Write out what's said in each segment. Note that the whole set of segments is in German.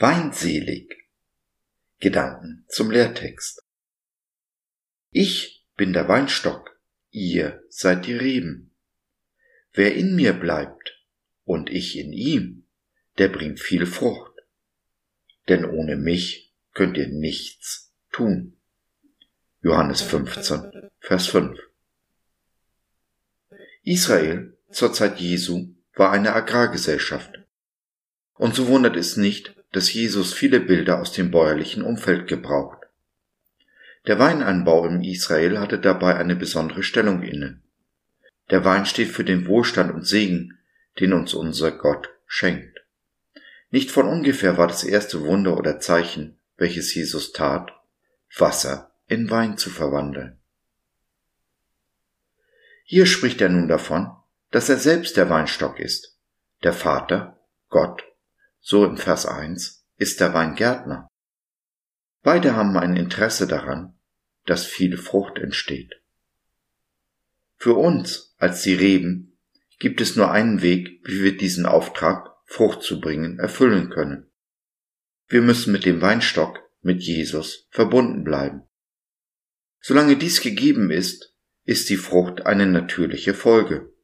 Weinselig. Gedanken zum Lehrtext. Ich bin der Weinstock, ihr seid die Reben. Wer in mir bleibt und ich in ihm, der bringt viel Frucht. Denn ohne mich könnt ihr nichts tun. Johannes 15, Vers 5. Israel zur Zeit Jesu war eine Agrargesellschaft. Und so wundert es nicht, dass Jesus viele Bilder aus dem bäuerlichen Umfeld gebraucht. Der Weinanbau in Israel hatte dabei eine besondere Stellung inne. Der Wein steht für den Wohlstand und Segen, den uns unser Gott schenkt. Nicht von ungefähr war das erste Wunder oder Zeichen, welches Jesus tat, Wasser in Wein zu verwandeln. Hier spricht er nun davon, dass er selbst der Weinstock ist, der Vater, Gott, so im Vers 1, ist der Weingärtner. Beide haben ein Interesse daran, dass viel Frucht entsteht. Für uns als die Reben gibt es nur einen Weg, wie wir diesen Auftrag, Frucht zu bringen, erfüllen können. Wir müssen mit dem Weinstock, mit Jesus, verbunden bleiben. Solange dies gegeben ist, ist die Frucht eine natürliche Folge.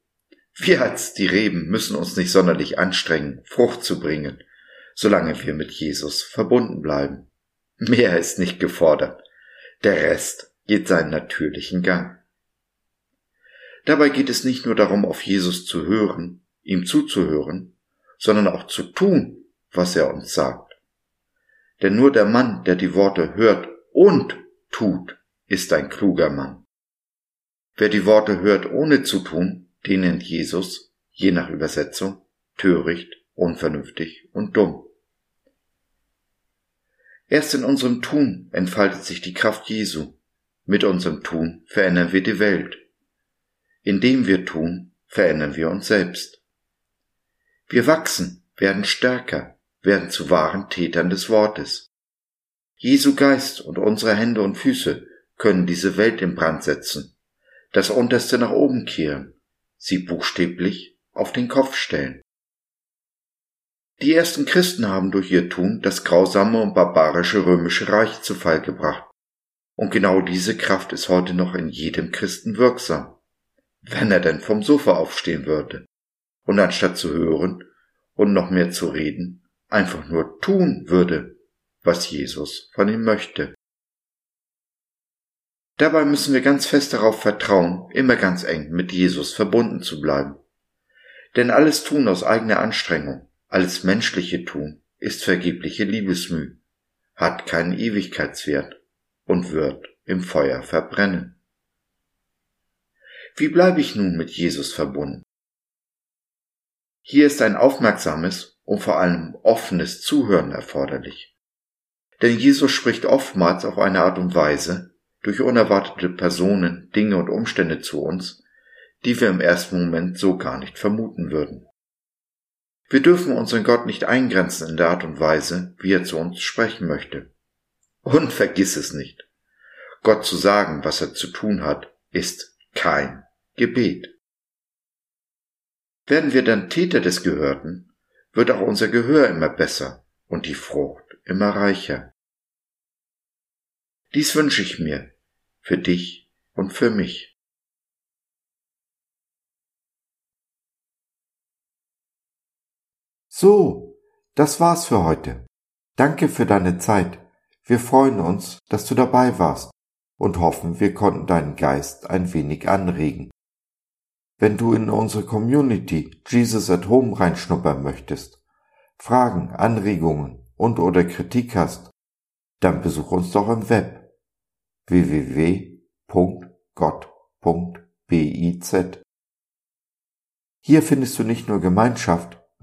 Wir als die Reben müssen uns nicht sonderlich anstrengen, Frucht zu bringen, solange wir mit Jesus verbunden bleiben. Mehr ist nicht gefordert. Der Rest geht seinen natürlichen Gang. Dabei geht es nicht nur darum, auf Jesus zu hören, ihm zuzuhören, sondern auch zu tun, was er uns sagt. Denn nur der Mann, der die Worte hört und tut, ist ein kluger Mann. Wer die Worte hört ohne zu tun, den nennt Jesus, je nach Übersetzung, töricht, unvernünftig und dumm. Erst in unserem Tun entfaltet sich die Kraft Jesu. Mit unserem Tun verändern wir die Welt. Indem wir tun, verändern wir uns selbst. Wir wachsen, werden stärker, werden zu wahren Tätern des Wortes. Jesu Geist und unsere Hände und Füße können diese Welt in Brand setzen das Unterste nach oben kehren, sie buchstäblich auf den Kopf stellen. Die ersten Christen haben durch ihr Tun das grausame und barbarische römische Reich zu Fall gebracht. Und genau diese Kraft ist heute noch in jedem Christen wirksam, wenn er denn vom Sofa aufstehen würde und anstatt zu hören und noch mehr zu reden, einfach nur tun würde, was Jesus von ihm möchte. Dabei müssen wir ganz fest darauf vertrauen, immer ganz eng mit Jesus verbunden zu bleiben. Denn alles Tun aus eigener Anstrengung, alles menschliche Tun, ist vergebliche Liebesmüh, hat keinen Ewigkeitswert und wird im Feuer verbrennen. Wie bleibe ich nun mit Jesus verbunden? Hier ist ein aufmerksames und vor allem offenes Zuhören erforderlich. Denn Jesus spricht oftmals auf eine Art und Weise, durch unerwartete Personen, Dinge und Umstände zu uns, die wir im ersten Moment so gar nicht vermuten würden. Wir dürfen unseren Gott nicht eingrenzen in der Art und Weise, wie er zu uns sprechen möchte. Und vergiss es nicht. Gott zu sagen, was er zu tun hat, ist kein Gebet. Werden wir dann Täter des Gehörten, wird auch unser Gehör immer besser und die Frucht immer reicher. Dies wünsche ich mir, für dich und für mich. So, das war's für heute. Danke für deine Zeit. Wir freuen uns, dass du dabei warst und hoffen, wir konnten deinen Geist ein wenig anregen. Wenn du in unsere Community Jesus at Home reinschnuppern möchtest, Fragen, Anregungen und oder Kritik hast, dann besuch uns doch im Web www.gott.biz. Hier findest du nicht nur Gemeinschaft,